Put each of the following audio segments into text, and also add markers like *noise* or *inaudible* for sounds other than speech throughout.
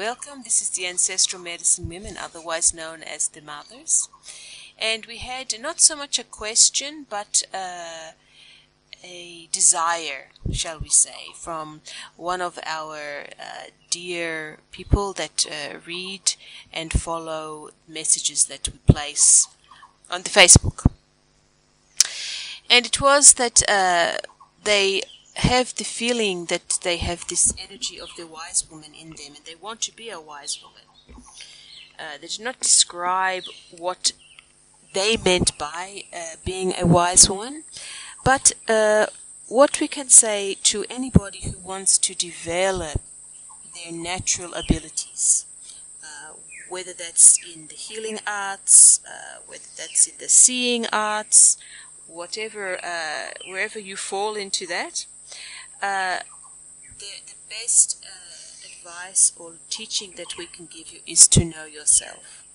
Welcome. This is the Ancestral Medicine Women, otherwise known as the Mothers. And we had not so much a question, but uh, a desire, shall we say, from one of our uh, dear people that uh, read and follow messages that we place on the Facebook. And it was that uh, they have the feeling that they have this energy of the wise woman in them and they want to be a wise woman. Uh, they do not describe what they meant by uh, being a wise woman, but uh, what we can say to anybody who wants to develop their natural abilities, uh, whether that's in the healing arts, uh, whether that's in the seeing arts, whatever, uh, wherever you fall into that, uh, the, the best uh, advice or teaching that we can give you is to know yourself.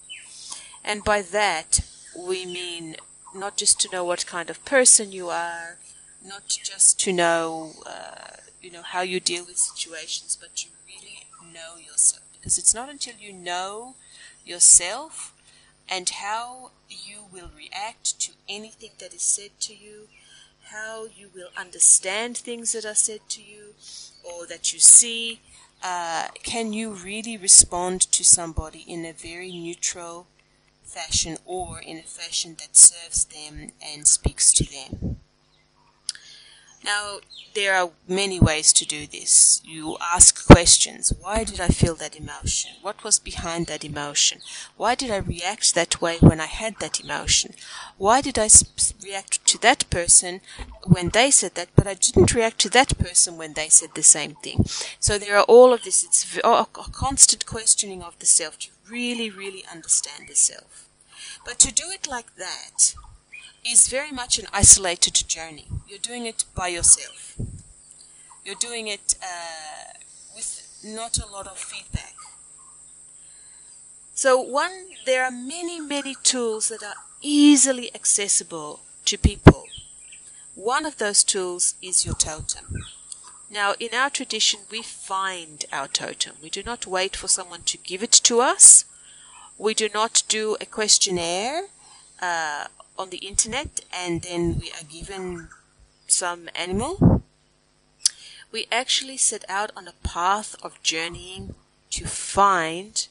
And by that, we mean not just to know what kind of person you are, not just to know, uh, you know, how you deal with situations, but to really know yourself. Because it's not until you know yourself and how you will react to anything that is said to you how you will understand things that are said to you or that you see. Uh, can you really respond to somebody in a very neutral fashion or in a fashion that serves them and speaks to them? Now, there are many ways to do this. You ask questions. Why did I feel that emotion? What was behind that emotion? Why did I react that way when I had that emotion? Why did I react to that person when they said that, but I didn't react to that person when they said the same thing? So there are all of this. It's a constant questioning of the self to really, really understand the self. But to do it like that, is very much an isolated journey. You're doing it by yourself. You're doing it uh, with not a lot of feedback. So one, there are many, many tools that are easily accessible to people. One of those tools is your totem. Now, in our tradition, we find our totem. We do not wait for someone to give it to us. We do not do a questionnaire uh, on the internet and then we are given some animal, we actually set out on a path of journeying to find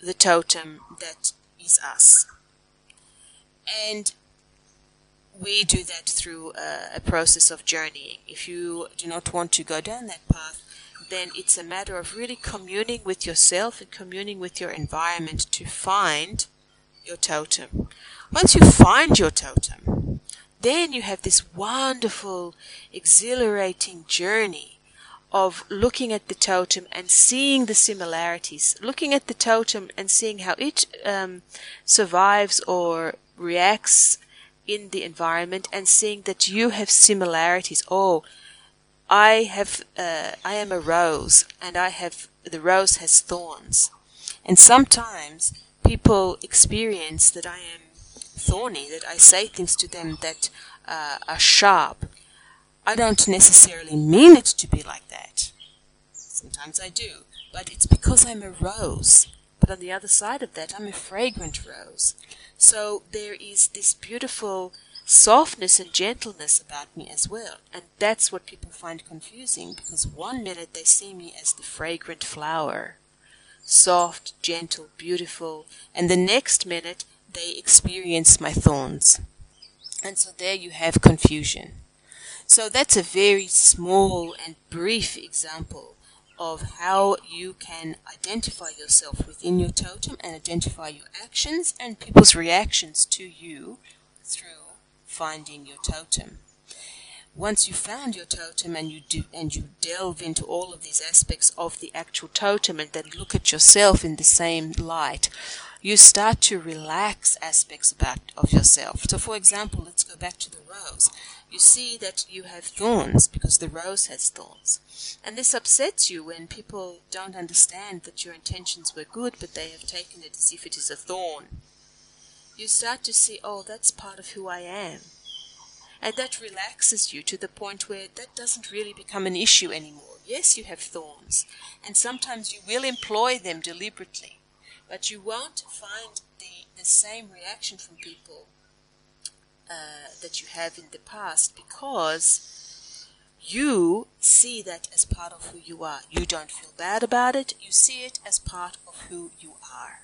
the totem that is us. And we do that through a, a, process of journeying. If you do not want to go down that path, then it's a matter of really communing with yourself and communing with your environment to find your totem. Once you find your totem, then you have this wonderful, exhilarating journey of looking at the totem and seeing the similarities, looking at the totem and seeing how it um, survives or reacts in the environment, and seeing that you have similarities. Oh, I have, uh, I am a rose, and I have the rose has thorns, and sometimes people experience that I am thorny, that I say things to them that uh, are sharp. I don't necessarily mean it to be like that. Sometimes I do, but it's because I'm a rose. But on the other side of that, I'm a fragrant rose. So there is this beautiful softness and gentleness about me as well. And that's what people find confusing because one minute they see me as the fragrant flower, soft, gentle, beautiful, and the next minute they experience my thorns. And so there you have confusion. So that's a very small and brief example of how you can identify yourself within your totem and identify your actions and people's reactions to you through finding your totem. Once you found your totem and you do and you delve into all of these aspects of the actual totem and then look at yourself in the same light, you start to relax aspects about of yourself. So for example, let's go back to the rose. You see that you have thorns because the rose has thorns. And this upsets you when people don't understand that your intentions were good, but they have taken it as if it is a thorn. You start to see, oh, that's part of who I am. And that relaxes you to the point where that doesn't really become an issue anymore Yes, you have thorns, and sometimes you will employ them deliberately, but you won't find the, the same reaction from people uh, that you have in the past because you see that as part of who you are. You don't feel bad about it, you see it as part of who you are.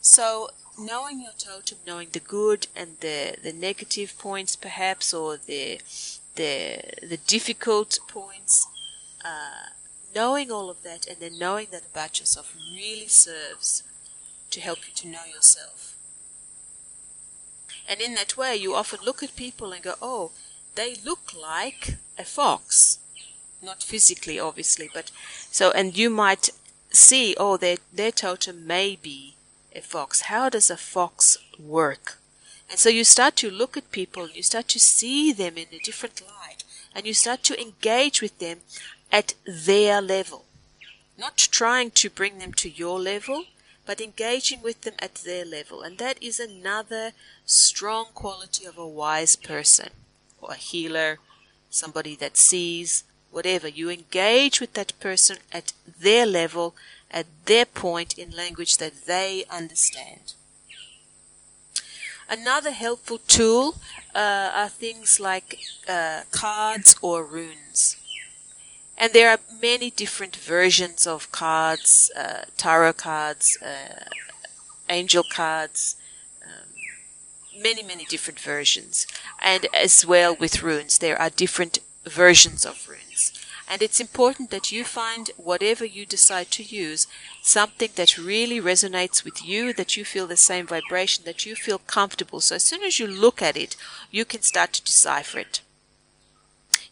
So, knowing your totem, knowing the good and the, the negative points, perhaps, or the the the difficult points, uh, knowing all of that, and then knowing that about yourself really serves to help you to know yourself. And in that way, you often look at people and go, "Oh, they look like a fox." Not physically, obviously, but so, and you might see, oh, their their totem may be a fox. How does a fox work? And so you start to look at people, you start to see them in a different light, and you start to engage with them at their level. Not trying to bring them to your level, but engaging with them at their level. And that is another strong quality of a wise person or a healer, somebody that sees, whatever. You engage with that person at their level at their point in language that they understand. Another helpful tool uh, are things like uh, cards or runes. And there are many different versions of cards, uh, tarot cards, uh, angel cards, um, many, many different versions. And as well with runes, there are different versions of runes. And it's important that you find whatever you decide to use something that really resonates with you, that you feel the same vibration, that you feel comfortable. So as soon as you look at it, you can start to decipher it.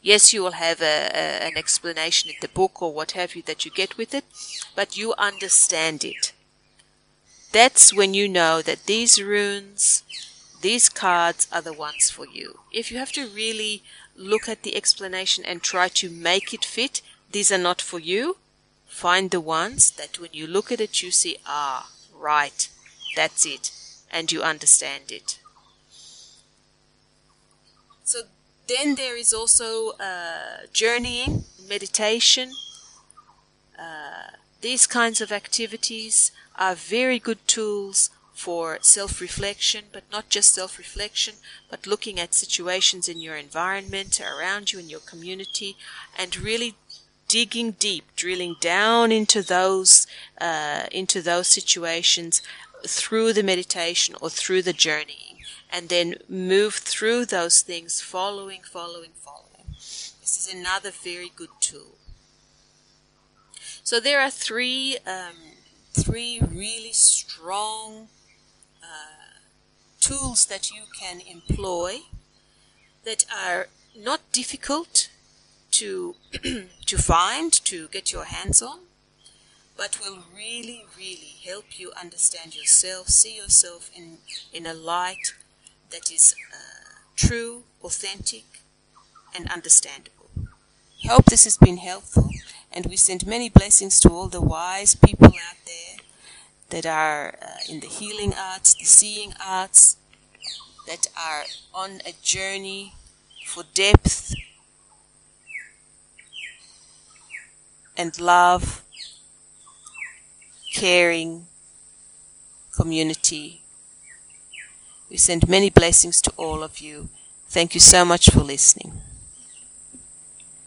Yes, you will have a, a, an explanation in the book or what have you that you get with it, but you understand it. That's when you know that these runes, these cards are the ones for you. If you have to really look at the explanation and try to make it fit. These are not for you. Find the ones that when you look at it, you see, ah, right, that's it, and you understand it. So then there is also uh, journeying, meditation. Uh, these kinds of activities are very good tools for self reflection, but not just self reflection, but looking at situations in your environment, around you, in your community, and really digging deep, drilling down into those uh, into those situations through the meditation or through the journeying, and then move through those things, following, following, following. This is another very good tool. So there are three um, three really strong tools that you can employ that are not difficult to *clears throat* to find to get your hands on but will really really help you understand yourself see yourself in in a light that is uh, true authentic and understandable I hope this has been helpful and we send many blessings to all the wise people out there that are uh, in the healing arts, the seeing arts, that are on a journey for depth and love, caring, community. We send many blessings to all of you. Thank you so much for listening.